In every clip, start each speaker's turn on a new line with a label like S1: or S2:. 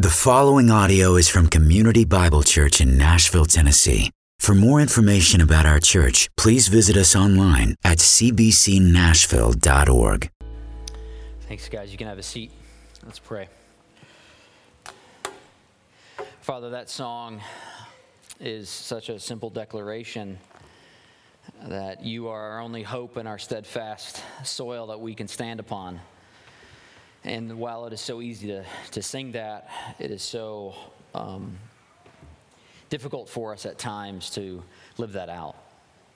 S1: The following audio is from Community Bible Church in Nashville, Tennessee. For more information about our church, please visit us online at cbcnashville.org.
S2: Thanks, guys. You can have a seat. Let's pray. Father, that song is such a simple declaration that you are our only hope and our steadfast soil that we can stand upon. And while it is so easy to, to sing that, it is so um, difficult for us at times to live that out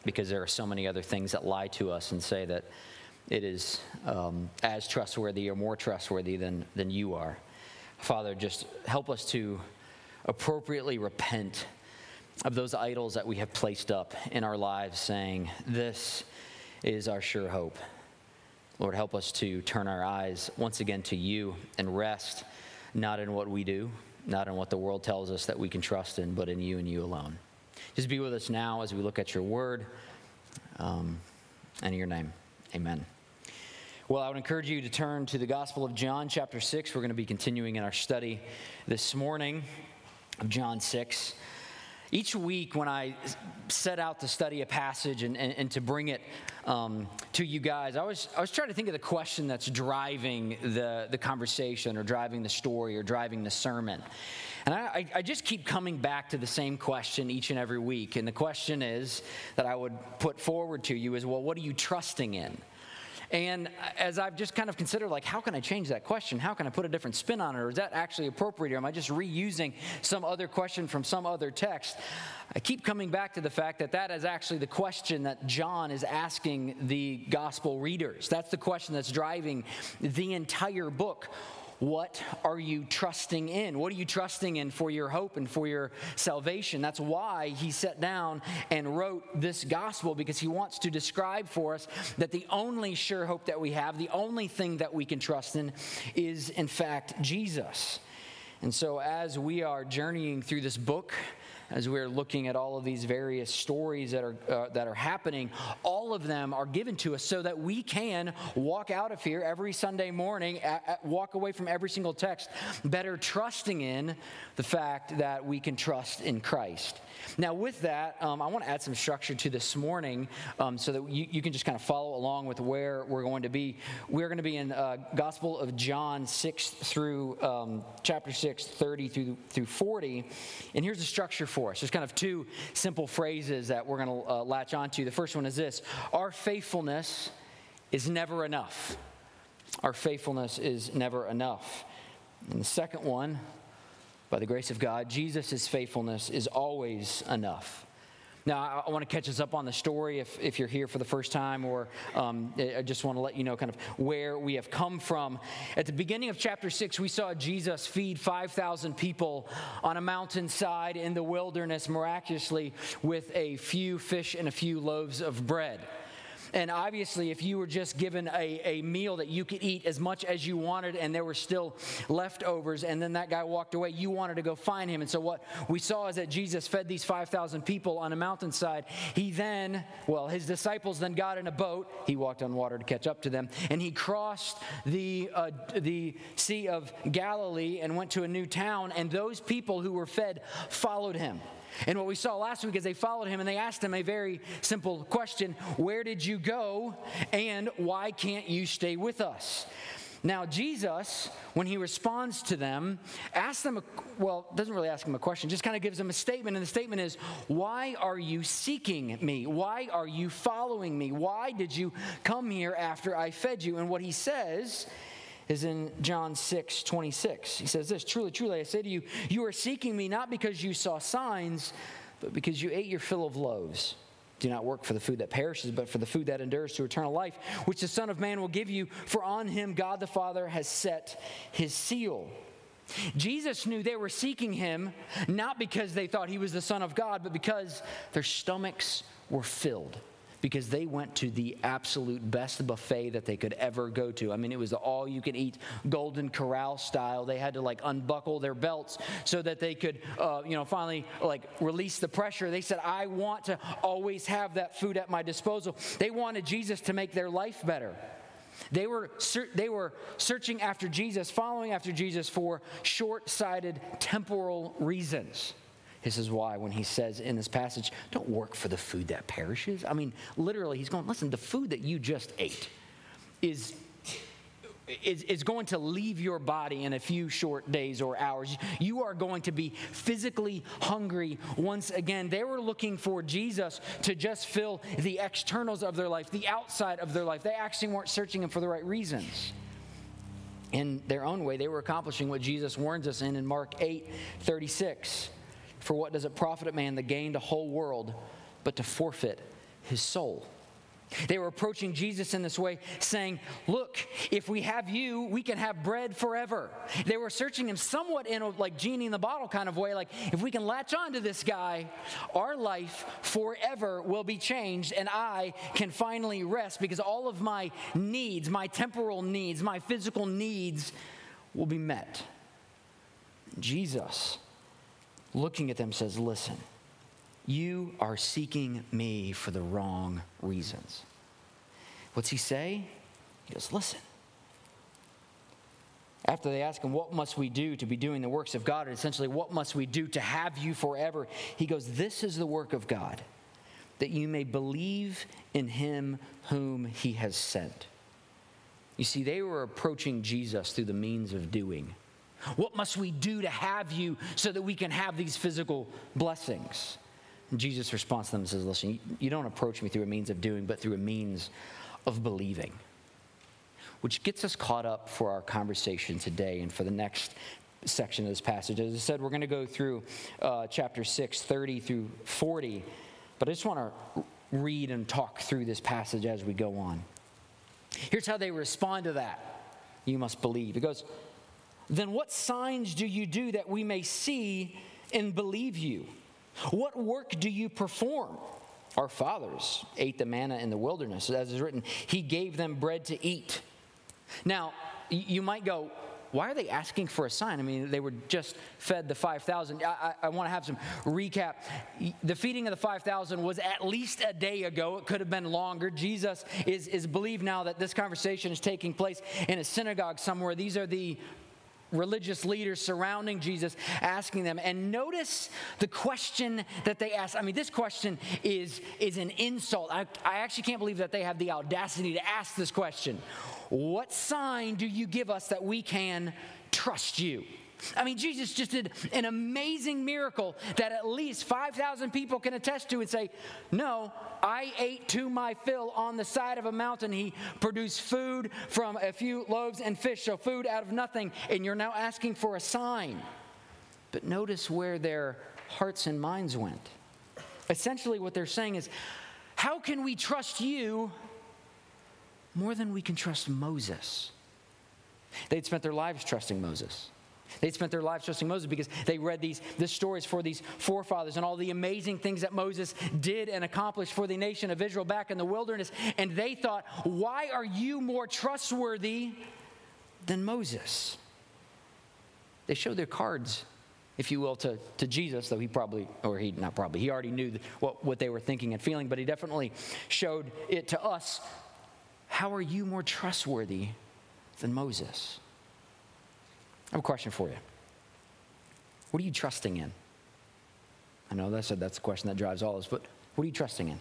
S2: because there are so many other things that lie to us and say that it is um, as trustworthy or more trustworthy than, than you are. Father, just help us to appropriately repent of those idols that we have placed up in our lives, saying, This is our sure hope. Lord, help us to turn our eyes once again to you and rest not in what we do, not in what the world tells us that we can trust in, but in you and you alone. Just be with us now as we look at your word um, and in your name. Amen. Well, I would encourage you to turn to the Gospel of John, chapter 6. We're going to be continuing in our study this morning of John 6 each week when I set out to study a passage and, and, and to bring it um, to you guys, I was, I was trying to think of the question that's driving the, the conversation or driving the story or driving the sermon. And I, I just keep coming back to the same question each and every week. And the question is that I would put forward to you is well, what are you trusting in? And as I've just kind of considered, like, how can I change that question? How can I put a different spin on it? Or is that actually appropriate? Or am I just reusing some other question from some other text? I keep coming back to the fact that that is actually the question that John is asking the gospel readers. That's the question that's driving the entire book. What are you trusting in? What are you trusting in for your hope and for your salvation? That's why he sat down and wrote this gospel because he wants to describe for us that the only sure hope that we have, the only thing that we can trust in, is in fact Jesus. And so, as we are journeying through this book, as we're looking at all of these various stories that are, uh, that are happening, all of them are given to us so that we can walk out of here every Sunday morning, at, at, walk away from every single text, better trusting in the fact that we can trust in Christ. Now, with that, um, I want to add some structure to this morning um, so that you, you, can just kind of follow along with where we're going to be. We're going to be in uh, Gospel of John 6 through um, chapter 6, 30 through, through 40. And here's the structure for us. There's kind of two simple phrases that we're going to uh, latch onto. The first one is this Our faithfulness is never enough. Our faithfulness is never enough. And the second one, by the grace of God, Jesus' faithfulness is always enough. Now, I, want to catch us up on the story if, if you're here for the first time, or um, I just want to let you know kind of where we have come from. At the beginning of chapter 6, we saw Jesus feed 5,000 people on a mountainside in the wilderness miraculously with a few fish and a few loaves of bread. And obviously, if you were just given a, a meal that you could eat as much as you wanted and there were still leftovers, and then that guy walked away, you wanted to go find him. And so, what we saw is that Jesus fed these 5,000 people on a mountainside. He then, well, his disciples then got in a boat. He walked on water to catch up to them, and he crossed the, uh, the Sea of Galilee and went to a new town, and those people who were fed followed him. And what we saw last week is they followed him and they asked him a very simple question Where did you go? And why can't you stay with us? Now, Jesus, when he responds to them, asks them, a, well, doesn't really ask them a question, just kind of gives them a statement. And the statement is, Why are you seeking me? Why are you following me? Why did you come here after I fed you? And what he says is in John 6 26. He says this Truly, truly, I say to you, you are seeking me not because you saw signs, but because you ate your fill of loaves. Do not work for the food that perishes, but for the food that endures to eternal life, which the Son of Man will give you, for on him God the Father has set his seal. Jesus knew they were seeking him not because they thought he was the Son of God, but because their stomachs were filled because they went to the absolute best buffet that they could ever go to. I mean, it was the all you can eat Golden Corral style. They had to like unbuckle their belts so that they could, uh, you know, finally like release the pressure. They said, I want to always have that food at my disposal. They wanted Jesus to make their life better. They were, they were searching after Jesus, following after Jesus for short sighted temporal reasons. This is why, when he says in this passage, don't work for the food that perishes. I mean, literally, he's going, listen, the food that you just ate is is, is going to leave your body in a few short days or hours. You are going to be physically hungry once again. They were looking for Jesus to just fill the externals of their life, the outside of their life. They actually weren't searching Him for the right reasons. In their own way, they were accomplishing what Jesus warns us in in Mark 8 36. For what does it profit a man to gain the whole world, but to forfeit his soul? They were approaching Jesus in this way, saying, Look, if we have you, we can have bread forever. They were searching him somewhat in a like genie in the bottle kind of way, like, if we can latch on to this guy, our life forever will be changed, and I can finally rest because all of my needs, my temporal needs, my physical needs will be met. Jesus, looking at them, says, Listen. You are seeking me for the wrong reasons. What's he say? He goes, Listen. After they ask him, What must we do to be doing the works of God? And essentially, what must we do to have you forever? He goes, This is the work of God, that you may believe in him whom he has sent. You see, they were approaching Jesus through the means of doing. What must we do to have you so that we can have these physical blessings? Jesus responds to them and says, Listen, you don't approach me through a means of doing, but through a means of believing. Which gets us caught up for our conversation today and for the next section of this passage. As I said, we're going to go through uh, chapter 6, 30 through 40, but I just want to read and talk through this passage as we go on. Here's how they respond to that. You must believe. It goes, Then what signs do you do that we may see and believe you? What work do you perform? Our fathers ate the manna in the wilderness, as is written, He gave them bread to eat. Now, you might go, why are they asking for a sign? I mean, they were just fed the 5,000. I, I, I want to have some recap. The feeding of the 5,000 was at least a day ago. It could have been longer. Jesus is, is believed now that this conversation is taking place in a synagogue somewhere. These are the religious leaders surrounding Jesus, asking them. And notice the question that they ask. I mean, this question is, is an insult. I, I actually can't believe that they have the audacity to ask this question What sign do you give us that we can trust you? I mean, Jesus just did an amazing miracle that at least 5,000 people can attest to and say, No, I ate to my fill on the side of a mountain. He produced food from a few loaves and fish, so food out of nothing, and you're now asking for a sign. But notice where their hearts and minds went. Essentially, what they're saying is, How can we trust you more than we can trust Moses? They'd spent their lives trusting Moses. They'd spent their lives trusting Moses because they read these the stories for these forefathers and all the amazing things that Moses did and accomplished for the nation of Israel back in the wilderness. And they thought, why are you more trustworthy than Moses? They showed their cards, if you will, to, to Jesus, though he probably, or he not probably, he already knew what, what they were thinking and feeling, but he definitely showed it to us. How are you more trustworthy than Moses? I have a question for you. What are you trusting in? I know that's a, that's a question that drives all of us, but what are you trusting in?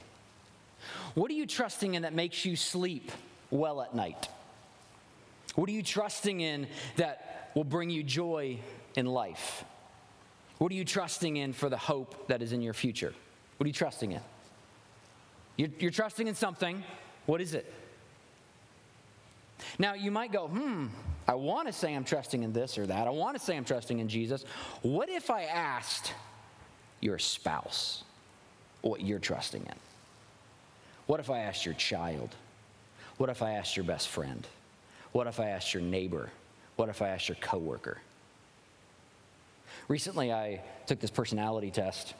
S2: What are you trusting in that makes you sleep well at night? What are you trusting in that will bring you joy in life? What are you trusting in for the hope that is in your future? What are you trusting in? You're, you're trusting in something. What is it? Now, you might go, hmm, I want to say I'm trusting in this or that. I want to say I'm trusting in Jesus. What if I asked your spouse what you're trusting in? What if I asked your child? What if I asked your best friend? What if I asked your neighbor? What if I asked your coworker? Recently, I took this personality test,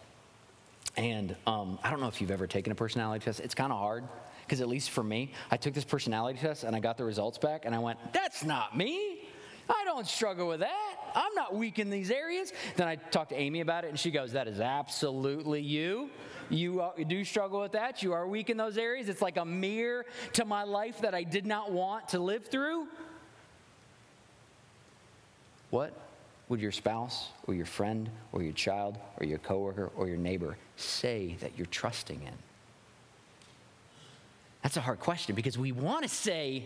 S2: and um, I don't know if you've ever taken a personality test. It's kind of hard because at least for me, I took this personality test and I got the results back and I went, that's not me. I don't struggle with that. I'm not weak in these areas. Then I talked to Amy about it, and she goes, That is absolutely you. You, do struggle with that. You are weak in those areas. It's like a mirror to my life that I did not want to live through. What would your spouse or your friend or your child or your coworker or your neighbor say that you're trusting in? That's a hard question because we want to say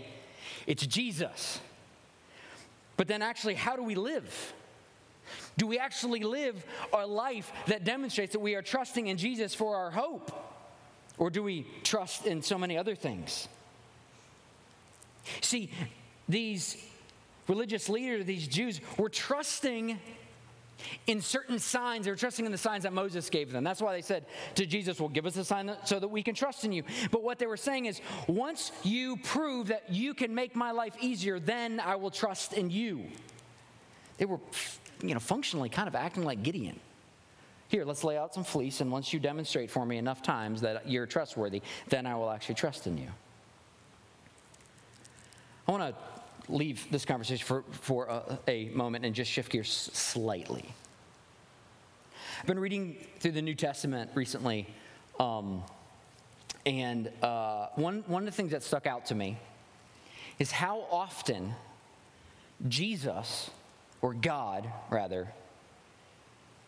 S2: it's Jesus. But then, actually, how do we live? Do we actually live a life that demonstrates that we are trusting in Jesus for our hope? Or do we trust in so many other things? See, these religious leaders, these Jews, were trusting in certain signs. They were trusting in the signs that Moses gave them. That's why they said to Jesus, Well, give us a sign so that we can trust in you. But what they were saying is, once you prove that you can make my life easier, then I will trust in you. They were, you know, functionally kind of acting like Gideon. Here, let's lay out some fleece, and once you demonstrate for me enough times that you're trustworthy, then I will actually trust in you. I want to leave this conversation for, for a, a moment and just shift gears slightly. I've been reading through the New Testament recently, um, and uh, one, one of the things that stuck out to me is how often Jesus, or God rather,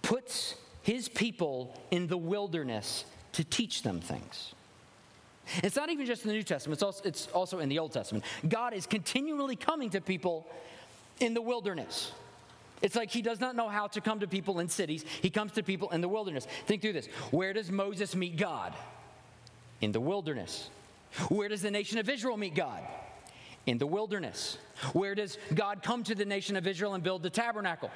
S2: puts his people in the wilderness to teach them things. It's not even just in the New Testament, it's also, it's also in the Old Testament. God is continually coming to people in the wilderness. It's like he does not know how to come to people in cities. He comes to people in the wilderness. Think through this. Where does Moses meet God? In the wilderness. Where does the nation of Israel meet God? In the wilderness. Where does God come to the nation of Israel and build the tabernacle?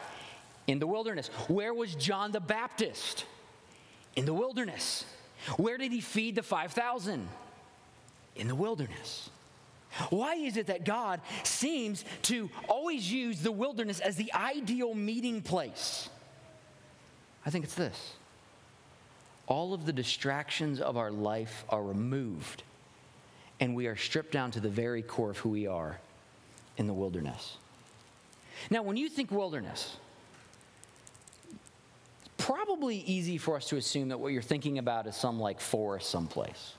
S2: In the wilderness. Where was John the Baptist? In the wilderness. Where did he feed the 5,000? In the wilderness. Why is it that God seems to always use the wilderness as the ideal meeting place? I think it's this all of the distractions of our life are removed, and we are stripped down to the very core of who we are in the wilderness. Now, when you think wilderness, it's probably easy for us to assume that what you're thinking about is some like forest someplace.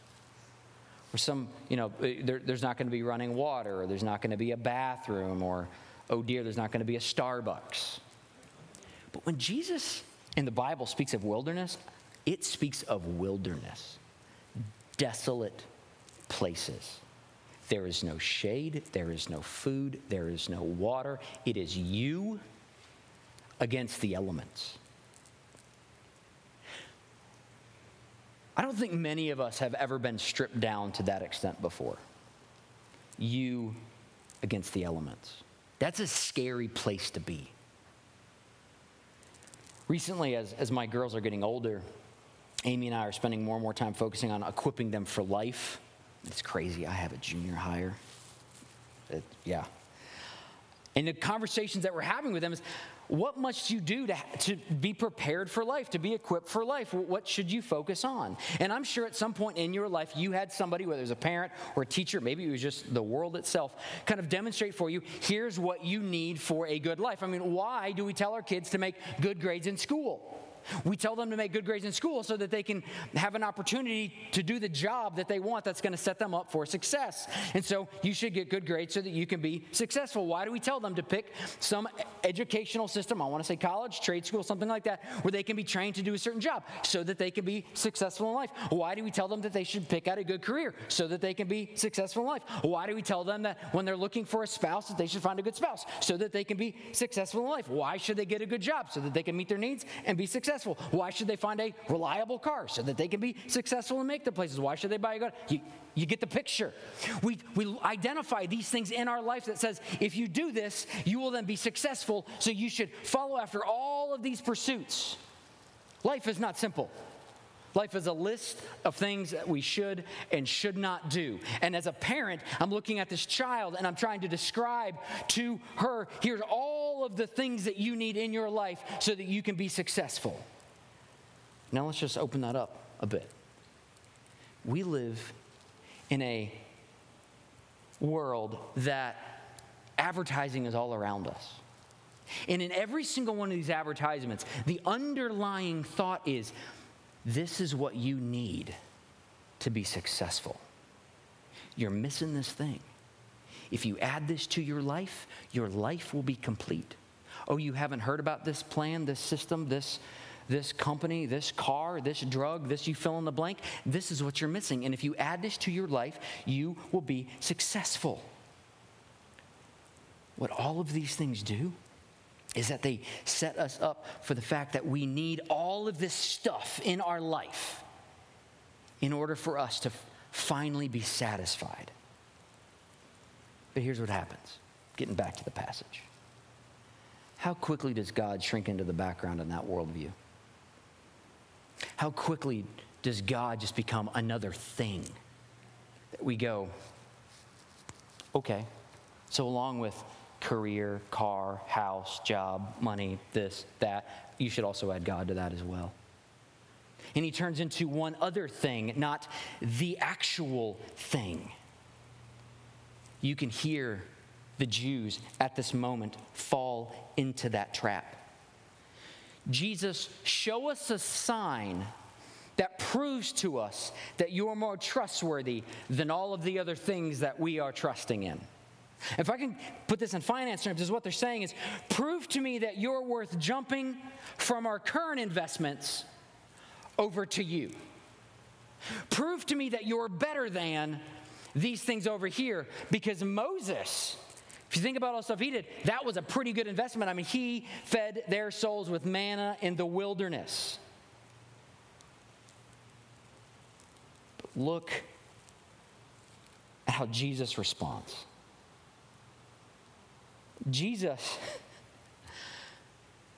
S2: Or some, you know, uh, there, there's not going to be running water, or there's not going to be a bathroom, or, oh dear, there's not going to be a Starbucks. But when Jesus in the Bible speaks of wilderness, it speaks of wilderness, desolate places. There is no shade, there is no food, there is no water. It is you against the elements. I don't think many of us have ever been stripped down to that extent before. You against the elements. That's a scary place to be. Recently, as, as my girls are getting older, Amy and I are spending more and more time focusing on equipping them for life. It's crazy. I have a junior hire. It, yeah. And the conversations that we're having with them is what must you do to, to be prepared for life, to be equipped for life? What should you focus on? And I'm sure at some point in your life, you had somebody, whether it was a parent or a teacher, maybe it was just the world itself, kind of demonstrate for you here's what you need for a good life. I mean, why do we tell our kids to make good grades in school? We tell them to make good grades in school so that they can have an opportunity to do the job that they want that's going to set them up for success. And so you should get good grades so that you can be successful. Why do we tell them to pick some educational system? I want to say college, trade school, something like that, where they can be trained to do a certain job so that they can be successful in life. Why do we tell them that they should pick out a good career so that they can be successful in life? Why do we tell them that when they're looking for a spouse that they should find a good spouse so that they can be successful in life? Why should they get a good job so that they can meet their needs and be successful? Successful? Why should they find a reliable car so that they can be successful and make the places? Why should they buy a gun? You, you get the picture. We, we identify these things in our life that says, if you do this, you will then be successful, so you should follow after all of these pursuits. Life is not simple. Life is a list of things that we should and should not do. And as a parent, I'm looking at this child and I'm trying to describe to her here's all of the things that you need in your life so that you can be successful. Now let's just open that up a bit. We live in a world that advertising is all around us. And in every single one of these advertisements, the underlying thought is this is what you need to be successful. You're missing this thing. If you add this to your life, your life will be complete. Oh, you haven't heard about this plan, this system, this, this company, this car, this drug, this you fill in the blank? This is what you're missing. And if you add this to your life, you will be successful. What all of these things do is that they set us up for the fact that we need all of this stuff in our life in order for us to finally be satisfied. But here's what happens getting back to the passage. How quickly does God shrink into the background in that worldview? How quickly does God just become another thing that we go, okay, so along with career, car, house, job, money, this, that, you should also add God to that as well. And he turns into one other thing, not the actual thing. You can hear the Jews at this moment fall into that trap. Jesus, show us a sign that proves to us that you're more trustworthy than all of the other things that we are trusting in. If I can put this in finance terms, is what they're saying is prove to me that you're worth jumping from our current investments over to you. Prove to me that you're better than these things over here because Moses, if you think about all the stuff he did, that was a pretty good investment. I mean, he fed their souls with manna in the wilderness. But look at how Jesus responds. Jesus,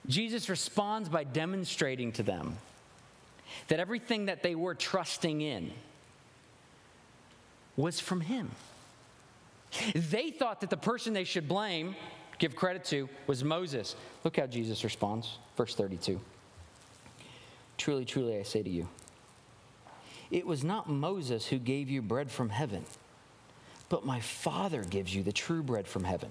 S2: Jesus responds by demonstrating to them that everything that they were trusting in was from him. They thought that the person they should blame, give credit to, was Moses. Look how Jesus responds. Verse 32. Truly, truly, I say to you, it was not Moses who gave you bread from heaven, but my Father gives you the true bread from heaven.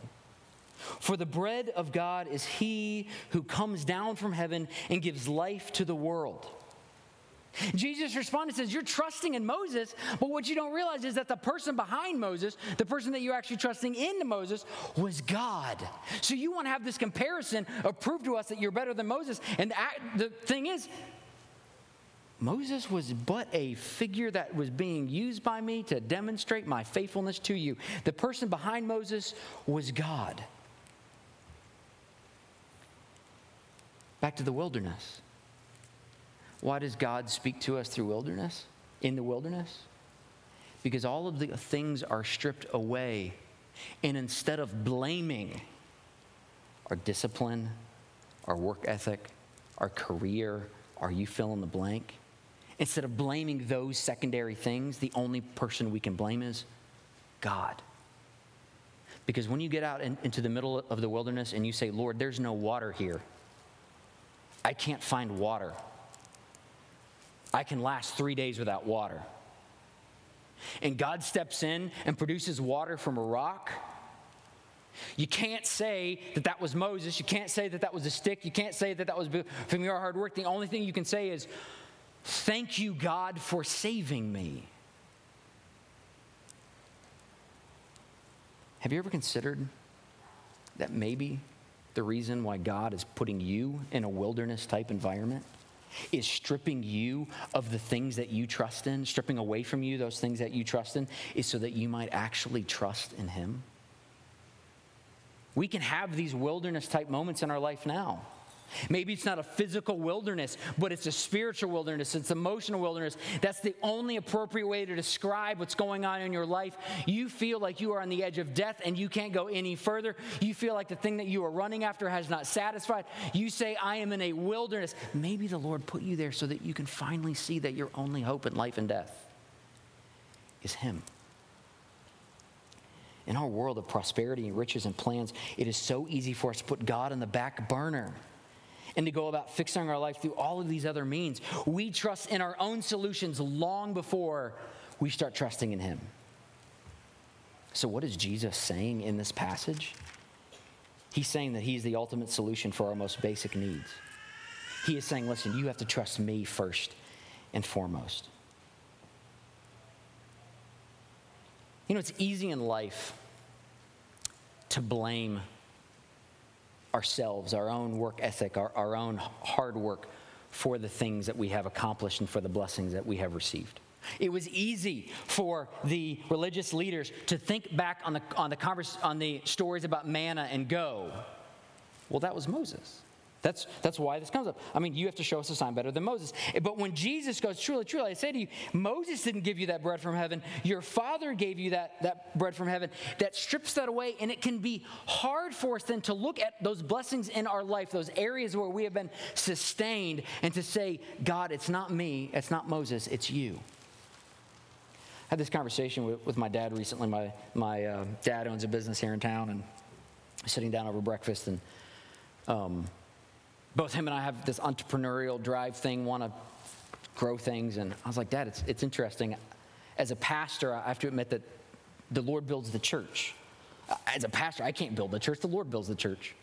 S2: For the bread of God is he who comes down from heaven and gives life to the world. Jesus responded says, You're trusting in Moses, but what you don't realize is that the person behind Moses, the person that you're actually trusting in Moses, was God. So you want to have this comparison of prove to us that you're better than Moses. And the thing is, Moses was but a figure that was being used by me to demonstrate my faithfulness to you. The person behind Moses was God. Back to the wilderness. Why does God speak to us through wilderness, in the wilderness? Because all of the things are stripped away. And instead of blaming our discipline, our work ethic, our career, our you fill in the blank, instead of blaming those secondary things, the only person we can blame is God. Because when you get out in, into the middle of the wilderness and you say, Lord, there's no water here, I can't find water. I can last three days without water. And God steps in and produces water from a rock. You can't say that that was Moses. You can't say that that was a stick. You can't say that that was from your hard work. The only thing you can say is, Thank you, God, for saving me. Have you ever considered that maybe the reason why God is putting you in a wilderness type environment is stripping you of the things that you trust in, stripping away from you those things that you trust in, is so that you might actually trust in Him. We can have these wilderness type moments in our life now. Maybe it's not a physical wilderness, but it's a spiritual wilderness, it's emotional wilderness. That's the only appropriate way to describe what's going on in your life. You feel like you are on the edge of death and you can't go any further. You feel like the thing that you are running after has not satisfied. You say, I am in a wilderness. Maybe the Lord put you there so that you can finally see that your only hope in life and death is Him. In our world of prosperity and riches and plans, it is so easy for us to put God on the back burner and to go about fixing our life through all of these other means. We trust in our own solutions long before we start trusting in Him. So, what is Jesus saying in this passage? He's saying that He's the ultimate solution for our most basic needs. He is saying, listen, you have to trust me first and foremost. You know, it's easy in life to blame ourselves, our own work ethic, our, our own hard work for the things that we have accomplished and for the blessings that we have received. It was easy for the religious leaders to think back on the, on the, converse, on the stories about manna and go. Well, that was Moses. That's, that's why this comes up. I mean, you have to show us a sign better than Moses. But when Jesus goes, truly, truly, I say to you, Moses didn't give you that bread from heaven. Your father gave you that, that bread from heaven. That strips that away. And it can be hard for us then to look at those blessings in our life, those areas where we have been sustained, and to say, God, it's not me, it's not Moses, it's you. I had this conversation with, with my dad recently. My, my uh, dad owns a business here in town, and sitting down over breakfast, and um, both him and I have this entrepreneurial drive thing, want to grow things. And I was like, Dad, it's, it's interesting. As a pastor, I have to admit that the Lord builds the church. As a pastor, I can't build the church, the Lord builds the church.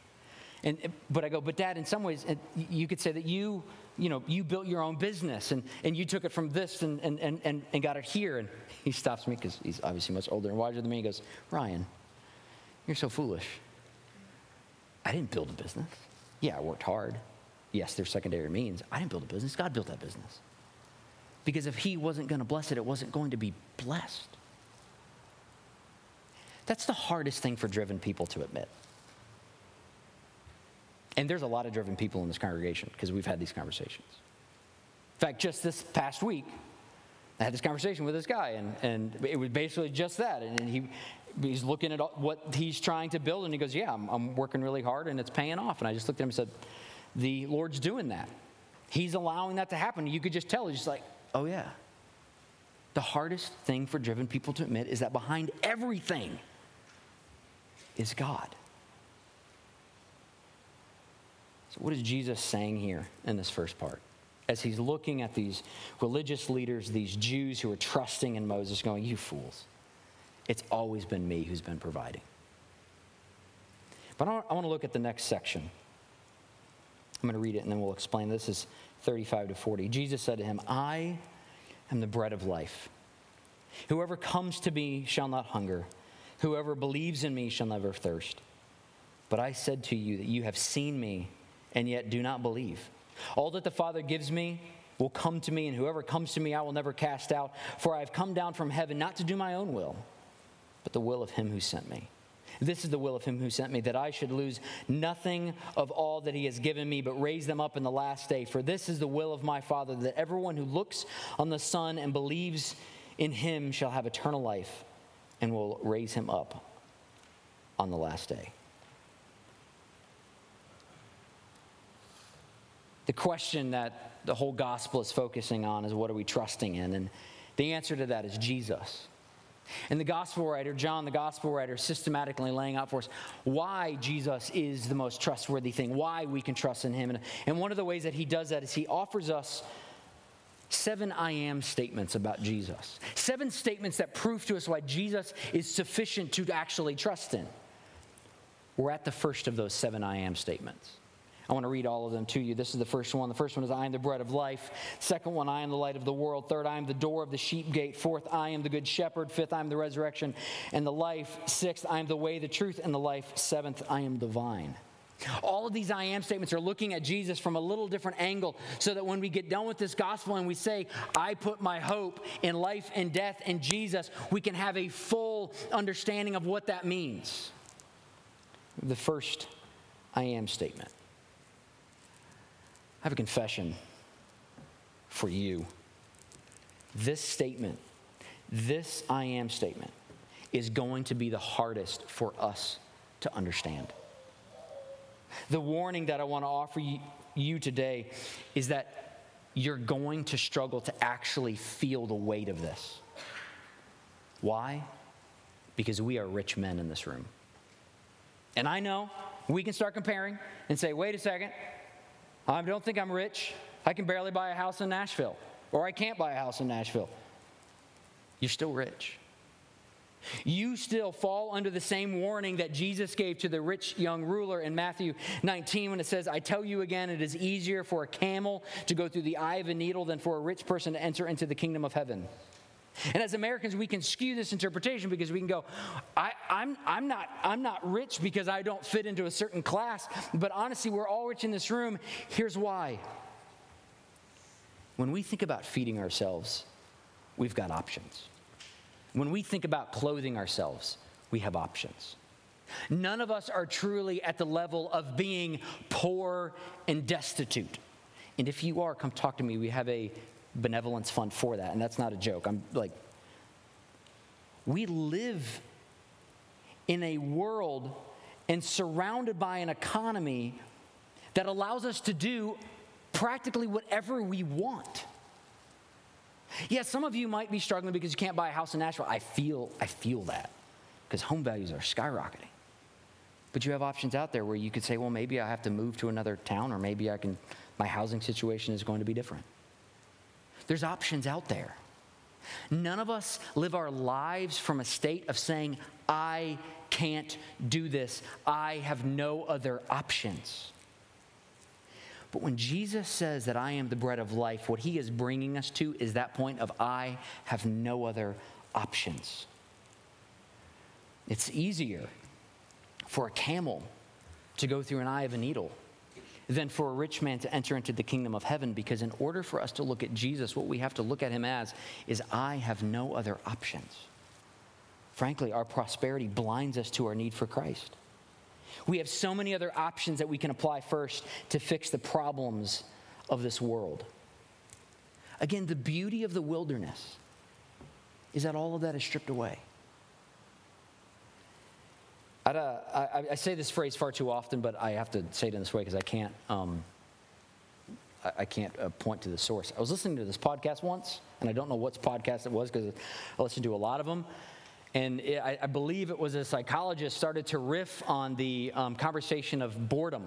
S2: And, but I go, but Dad, in some ways, you could say that you, you know, you built your own business and, and you took it from this and, and, and, and got it here. And he stops me because he's obviously much older and wiser than me. He goes, Ryan, you're so foolish. I didn't build a business. Yeah, I worked hard. Yes, there's secondary means. I didn't build a business, God built that business. Because if He wasn't going to bless it, it wasn't going to be blessed. That's the hardest thing for driven people to admit. And there's a lot of driven people in this congregation because we've had these conversations. In fact, just this past week, I had this conversation with this guy, and, and it was basically just that. And he, he's looking at what he's trying to build, and he goes, Yeah, I'm, I'm working really hard, and it's paying off. And I just looked at him and said, The Lord's doing that. He's allowing that to happen. You could just tell, he's just like, Oh, yeah. The hardest thing for driven people to admit is that behind everything is God. So, what is Jesus saying here in this first part? As he's looking at these religious leaders, these Jews who are trusting in Moses, going, You fools. It's always been me who's been providing. But I want to look at the next section. I'm going to read it and then we'll explain. This is 35 to 40. Jesus said to him, I am the bread of life. Whoever comes to me shall not hunger. Whoever believes in me shall never thirst. But I said to you that you have seen me and yet do not believe. All that the Father gives me will come to me, and whoever comes to me I will never cast out. For I have come down from heaven not to do my own will but the will of him who sent me. This is the will of him who sent me, that I should lose nothing of all that he has given me, but raise them up in the last day. For this is the will of my Father, that everyone who looks on the Son and believes in him shall have eternal life, and will raise him up on the last day. The question that the whole gospel is focusing on is what are we trusting in? And the answer to that is Jesus. And the gospel writer, John, the gospel writer, systematically laying out for us why Jesus is the most trustworthy thing, why we can trust in him. And, and one of the ways that he does that is he offers us seven I am statements about Jesus. Seven statements that prove to us why Jesus is sufficient to actually trust in. We're at the first of those seven I am statements. I want to read all of them to you. This is the first one. The first one is I am the bread of life. Second one, I am the light of the world. Third, I am the door of the sheep gate. Fourth, I am the good shepherd. Fifth, I am the resurrection and the life. Sixth, I am the way, the truth, and the life. Seventh, I am the vine. All of these I am statements are looking at Jesus from a little different angle so that when we get done with this gospel and we say, I put my hope in life and death in Jesus, we can have a full understanding of what that means. The first I am statement I have a confession for you. This statement, this I am statement, is going to be the hardest for us to understand. The warning that I want to offer you today is that you're going to struggle to actually feel the weight of this. Why? Because we are rich men in this room. And I know we can start comparing and say, wait a second, I don't think I'm rich. I can barely buy a house in Nashville, or I can't buy a house in Nashville. You're still rich. You still fall under the same warning that Jesus gave to the rich young ruler in Matthew 19 when it says, I tell you again, it is easier for a camel to go through the eye of a needle than for a rich person to enter into the kingdom of heaven. And as Americans, we can skew this interpretation because we can go, I, am I'm, I'm, not, I'm not rich because I don't fit into a certain class. But honestly, we're all rich in this room. Here's why. When we think about feeding ourselves, we've got options. When we think about clothing ourselves, we have options. None of us are truly at the level of being poor and destitute. And if you are, come talk to me. We have a benevolence fund for that, and that's not a joke. I'm like, we live in a world and surrounded by an economy that allows us to do practically whatever we want. Yes, some of you might be struggling because you can't buy a house in Nashville. I feel, I feel that because home values are skyrocketing. But you have options out there where you could say, well, maybe I have to move to another town, or maybe I can, my housing situation is going to be different. There's options out there. None of us live our lives from a state of saying, I can't do this, I have no other options. But when Jesus says that I am the bread of life, what he is bringing us to is that point of I have no other options. It's easier for a camel to go through an eye of a needle than for a rich man to enter into the kingdom of heaven because in order for us to look at Jesus, what we have to look at him as is I have no other options. Frankly, our prosperity blinds us to our need for Christ. We have so many other options that we can apply first to fix the problems of this world. Again, the beauty of the wilderness is that all of that is stripped away. Uh, I, I, say this phrase far too often, but I have to say it in this way because I can't. Um, I, I can't uh, point to the source. I was listening to this podcast once, and I don't know what podcast it was because I listened to a lot of them. And it, I, I, believe it was a psychologist started to riff on the um, conversation of boredom.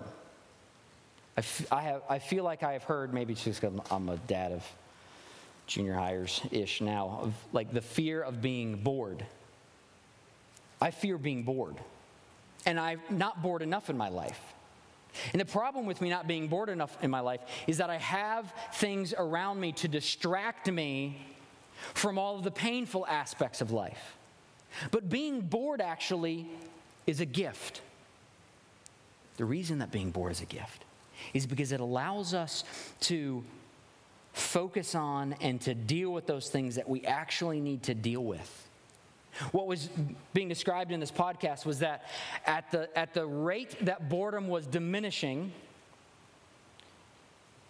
S2: I, f- I, have, I feel like I have heard, maybe just because I'm a dad of junior hires ish now, of like the fear of being bored. I fear being bored. And I'm not bored enough in my life. And the problem with me not being bored enough in my life is that I have things around me to distract me from all of the painful aspects of life. But being bored actually is a gift. The reason that being bored is a gift is because it allows us to focus on and to deal with those things that we actually need to deal with. What was being described in this podcast was that at the, at the rate that boredom was diminishing,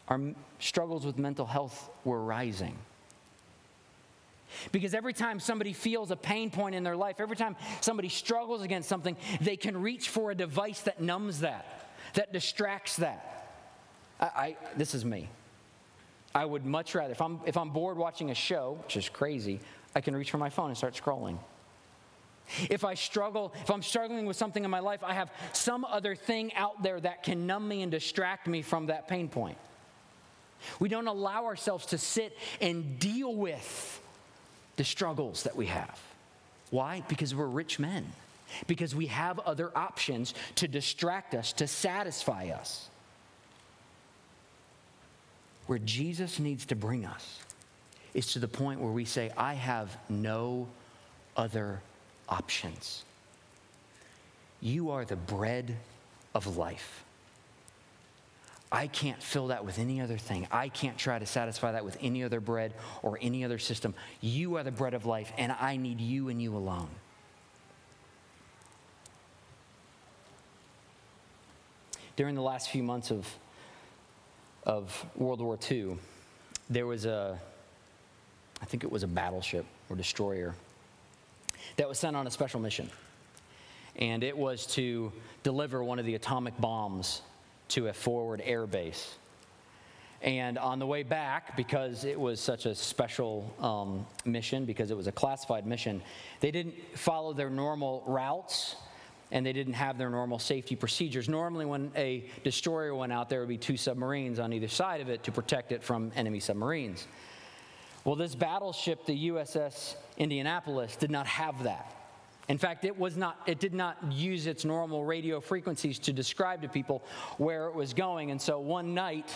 S2: our struggles with mental health were rising. Because every time somebody feels a pain point in their life, every time somebody struggles against something, they can reach for a device that numbs that, that distracts that. I, I, this is me. I would much rather, if I'm, if I'm bored watching a show, which is crazy, I can reach for my phone and start scrolling. If I struggle, if I'm struggling with something in my life, I have some other thing out there that can numb me and distract me from that pain point. We don't allow ourselves to sit and deal with the struggles that we have. Why? Because we're rich men. Because we have other options to distract us, to satisfy us. Where Jesus needs to bring us is to the point where we say, I have no other options. You are the bread of life. I can't fill that with any other thing. I can't try to satisfy that with any other bread or any other system. You are the bread of life, and I need you and you alone. During the last few months of, of World War II, there was a, I think it was a battleship or destroyer that was sent on a special mission. And it was to deliver one of the atomic bombs to a forward air base. And on the way back, because it was such a special um, mission, because it was a classified mission, they didn't follow their normal routes and they didn't have their normal safety procedures. Normally, when a destroyer went out, there would be two submarines on either side of it to protect it from enemy submarines. Well, this battleship, the USS Indianapolis, did not have that. In fact, it, was not, it did not use its normal radio frequencies to describe to people where it was going. And so one night,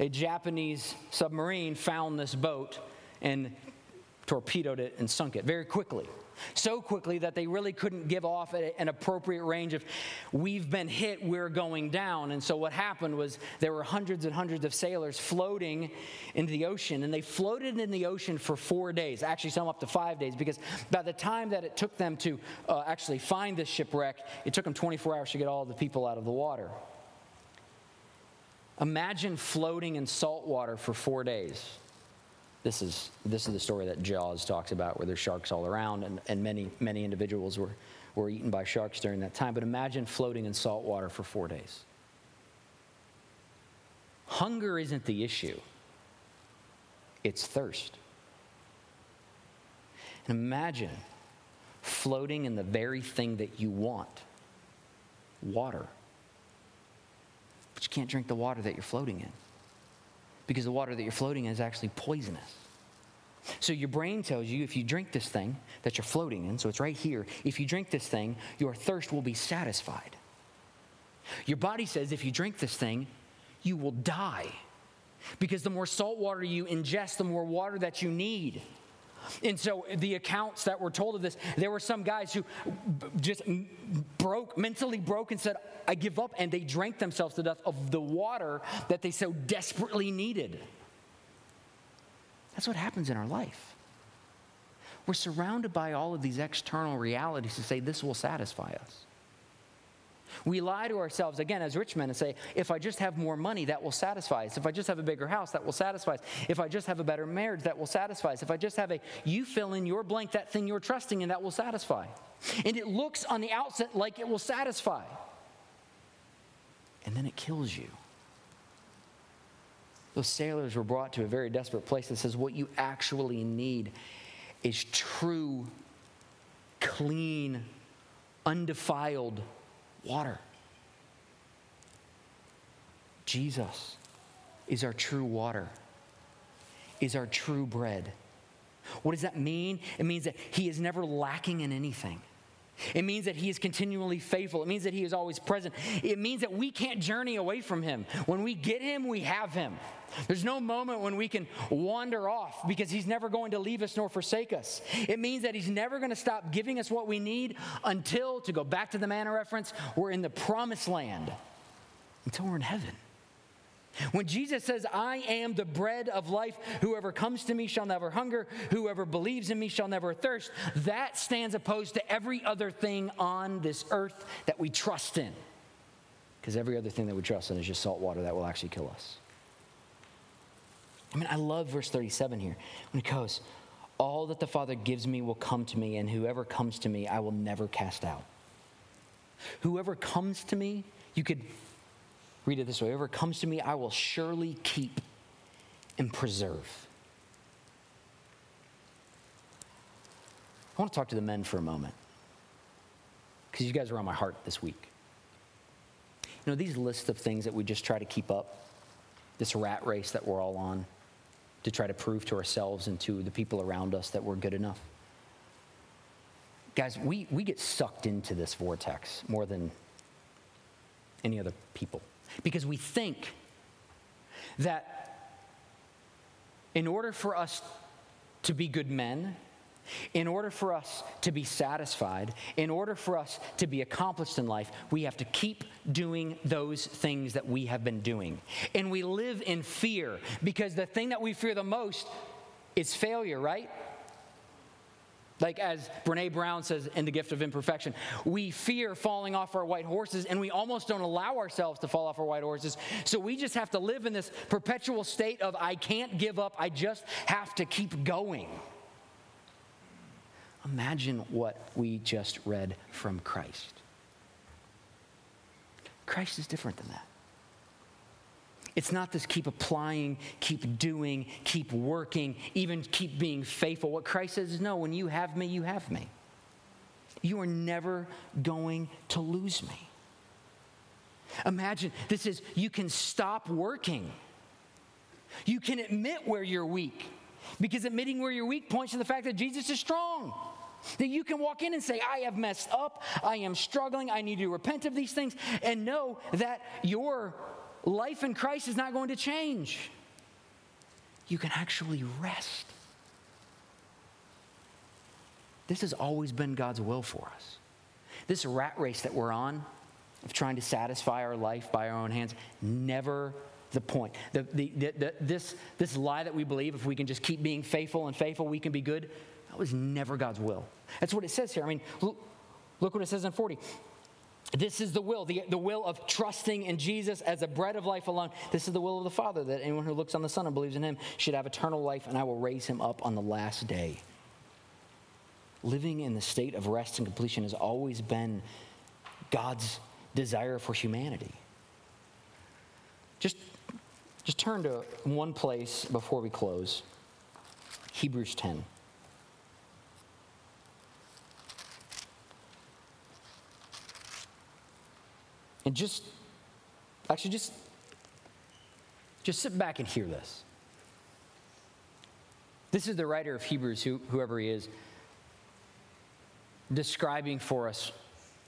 S2: a Japanese submarine found this boat and torpedoed it and sunk it very quickly so quickly that they really couldn't give off an appropriate range of, we've been hit, we're going down. And so what happened was there were hundreds and hundreds of sailors floating into the ocean, and they floated in the ocean for four days, actually, some up to five days, because by the time that it took them to uh, actually find this shipwreck, it took them 24 hours to get all the people out of the water. Imagine floating in salt water for four days. This is, this is the story that Jaws talks about, where there's sharks all around, and, and many, many individuals were, were eaten by sharks during that time. But imagine floating in salt water for four days. Hunger isn't the issue, it's thirst. And imagine floating in the very thing that you want water. But you can't drink the water that you're floating in because the water that you're floating in is actually poisonous. So your brain tells you if you drink this thing that you're floating in, so it's right here, if you drink this thing, your thirst will be satisfied. Your body says if you drink this thing, you will die. Because the more salt water you ingest, the more water that you need. And so the accounts that were told of this, there were some guys who just broke, mentally broke, and said, I give up. And they drank themselves to death of the water that they so desperately needed. That's what happens in our life. We're surrounded by all of these external realities to say, this will satisfy us. We lie to ourselves again as rich men and say, if I just have more money, that will satisfy us. If I just have a bigger house, that will satisfy us. If I just have a better marriage, that will satisfy us. If I just have a, you fill in your blank, that thing you're trusting in, that will satisfy. And it looks on the outset like it will satisfy. And then it kills you. Those sailors were brought to a very desperate place that says, what you actually need is true, clean, undefiled water. Jesus is our true water, is our true bread. What does that mean? It means that He is never lacking in anything. It means that He is continually faithful. It means that He is always present. It means that we can't journey away from Him. When we get Him, we have Him. There's no moment when we can wander off because He's never going to leave us nor forsake us. It means that He's never going to stop giving us what we need until, to go back to the manna reference, we're in the promised land, until we're in heaven. When Jesus says, I am the bread of life, whoever comes to me shall never hunger, whoever believes in me shall never thirst, that stands opposed to every other thing on this earth that we trust in. Because every other thing that we trust in is just salt water that will actually kill us. I mean, I love verse 37 here when it goes, All that the Father gives me will come to me, and whoever comes to me, I will never cast out. Whoever comes to me, you could read it this way Whoever comes to me, I will surely keep and preserve. I want to talk to the men for a moment because you guys are on my heart this week. You know, these lists of things that we just try to keep up, this rat race that we're all on to try to prove to ourselves and to the people around us that we're good enough. Guys, we, we get sucked into this vortex more than any other people because we think that in order for us to be good men, in order for us to be satisfied, in order for us to be accomplished in life, we have to keep doing those things that we have been doing. And we live in fear because the thing that we fear the most is failure, right? Like as Brene Brown says in The Gift of Imperfection, we fear falling off our white horses and we almost don't allow ourselves to fall off our white horses. So we just have to live in this perpetual state of I can't give up, I just have to keep going. Imagine what we just read from Christ. Christ is different than that. It's not this keep applying, keep doing, keep working, even keep being faithful. What Christ says is no, when you have me, you have me. You are never going to lose me. Imagine this is you can stop working. You can admit where you're weak because admitting where you're weak points to the fact that Jesus is strong. That you can walk in and say, I have messed up, I am struggling, I need to repent of these things, and know that your life in Christ is not going to change. You can actually rest. This has always been God's will for us. This rat race that we're on, of trying to satisfy our life by our own hands, never the point. The, the, the, this, this lie that we believe if we can just keep being faithful and faithful, we can be good, that was never God's will. That's what it says here. I mean, look, look what it says in 40. This is the will, the, the will of trusting in Jesus as a bread of life alone. This is the will of the Father, that anyone who looks on the Son and believes in him should have eternal life, and I will raise him up on the last day. Living in the state of rest and completion has always been God's desire for humanity. Just, just turn to one place before we close Hebrews 10. And just, actually, just, just sit back and hear this. This is the writer of Hebrews, who, whoever he is, describing for us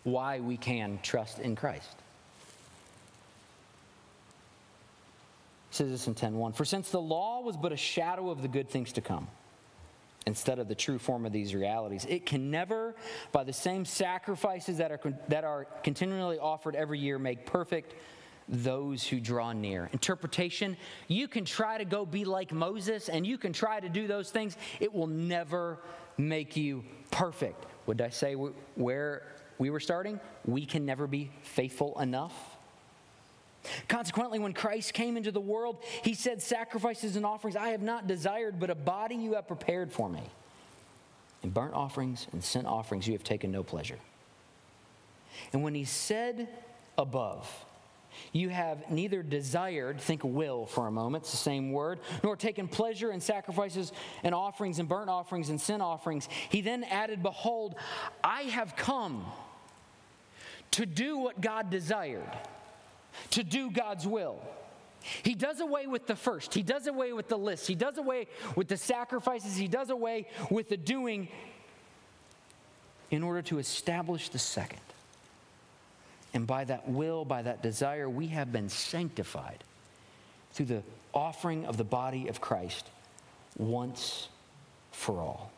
S2: why we can trust in Christ. He says this in 10:1. For since the law was but a shadow of the good things to come, instead of the true form of these realities. It can never, by the same sacrifices that are, that are continually offered every year, make perfect those who draw near. Interpretation you can try to go be like Moses and you can try to do those things, it will never make you perfect. Would I say where we were starting? We can never be faithful enough. Consequently, when Christ came into the world, he said, Sacrifices and offerings I have not desired, but a body you have prepared for me. In burnt offerings and sin offerings you have taken no pleasure. And when he said above, you have neither desired, think will for a moment, it's the same word, nor taken pleasure in sacrifices and offerings and burnt offerings and sin offerings. He then added, Behold, I have come to do what God desired to do God's will. He does away with the first. He does away with the list. He does away with the sacrifices. He does away with the doing in order to establish the second. And by that will, by that desire, we have been sanctified through the offering of the body of Christ once for all.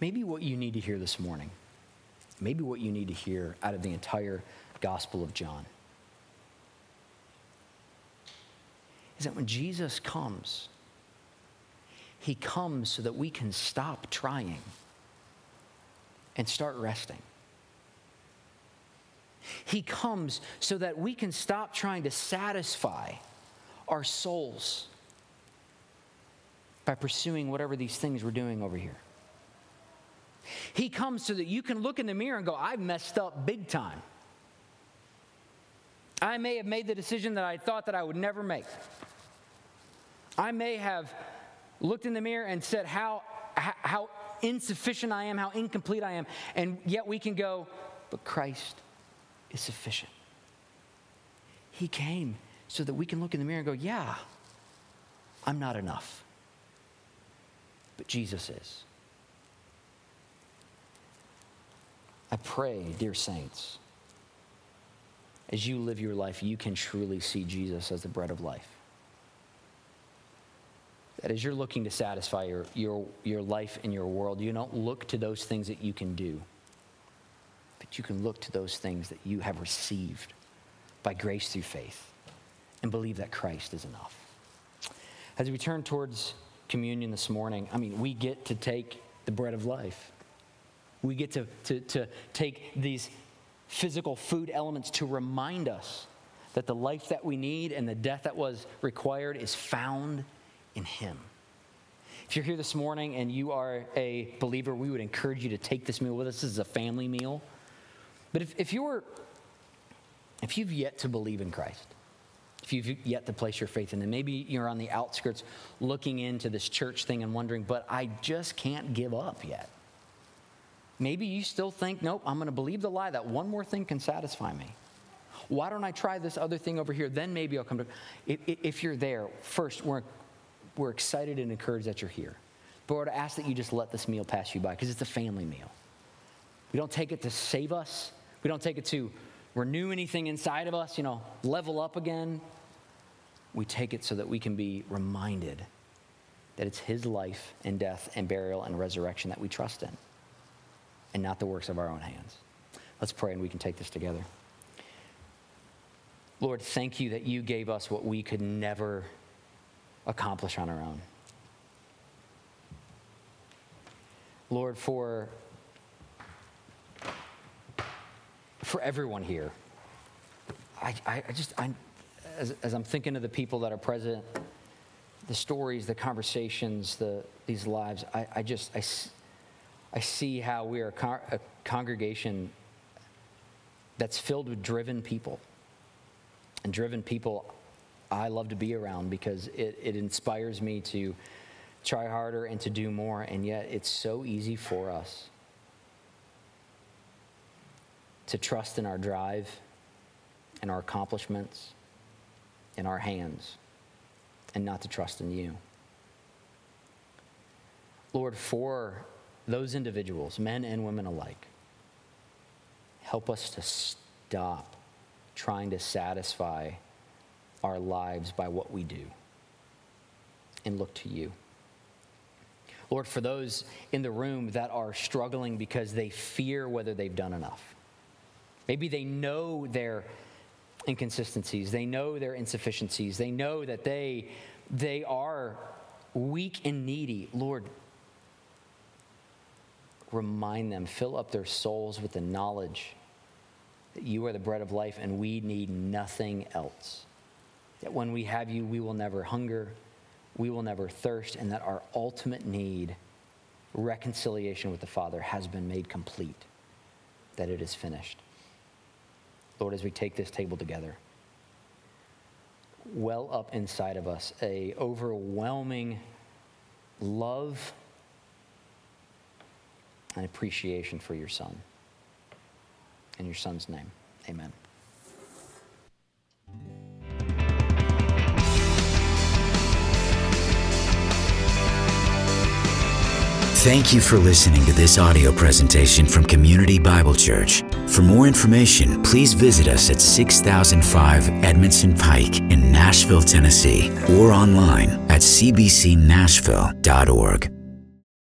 S2: Maybe what you need to hear this morning, maybe what you need to hear out of the entire Gospel of John is that when Jesus comes, he comes so that we can stop trying and start resting. He comes so that we can stop trying to satisfy our souls by pursuing whatever these things we're doing over here. He comes so that you can look in the mirror and go, I've messed up big time. I may have made the decision that I thought that I would never make. I may have looked in the mirror and said how, how insufficient I am, how incomplete I am, and yet we can go, but Christ is sufficient. He came so that we can look in the mirror and go, yeah, I'm not enough. But Jesus is. I pray, dear saints, as you live your life, you can truly see Jesus as the bread of life. That as you're looking to satisfy your, your, your life in your world, you don't look to those things that you can do, but you can look to those things that you have received by grace through faith and believe that Christ is enough. As we turn towards communion this morning, I mean, we get to take the bread of life. We get to, to, to take these physical food elements to remind us that the life that we need and the death that was required is found in Him. If you're here this morning and you are a believer, we would encourage you to take this meal with us. This is a family meal. But if, if you're if you've yet to believe in Christ, if you've yet to place your faith in Him, maybe you're on the outskirts looking into this church thing and wondering, but I just can't give up yet. Maybe you still think, nope, I'm going to believe the lie that one more thing can satisfy me. Why don't I try this other thing over here? Then maybe I'll come to. If, if you're there, first, we're, we're excited and encouraged that you're here. But Lord, I ask that you just let this meal pass you by because it's a family meal. We don't take it to save us, we don't take it to renew anything inside of us, you know, level up again. We take it so that we can be reminded that it's His life and death and burial and resurrection that we trust in and not the works of our own hands. Let's pray and we can take this together. Lord, thank you that you gave us what we could never accomplish on our own. Lord, for, for everyone here, I, I, just, I, as, as I'm thinking of the people that are present, the stories, the conversations, the, these lives, I, I just, I, I see how we are a, con- a congregation that's filled with driven people. And driven people I love to be around because it, it inspires me to try harder and to do more. And yet it's so easy for us to trust in our drive and our accomplishments in our hands and not to trust in you. Lord, for those individuals, men and women alike, help us to stop trying to satisfy our lives by what we do and look to you. Lord, for those in the room that are struggling because they fear whether they've done enough, maybe they know their inconsistencies, they know their insufficiencies, they know that they, they are weak and needy. Lord, remind them, fill up their souls with the knowledge that you are the bread of life and we need nothing else. That when we have you, we will never hunger, we will never thirst, and that our ultimate need, reconciliation with the Father, has been made complete, that it is finished. Lord, as we take this table together, well up inside of us a overwhelming love and appreciation for your son. In your son's name, amen.
S1: Thank you for listening to this audio presentation from Community Bible Church. For more information, please visit us at 6005 Edmondson Pike in Nashville, Tennessee, or online at cbcnashville.org.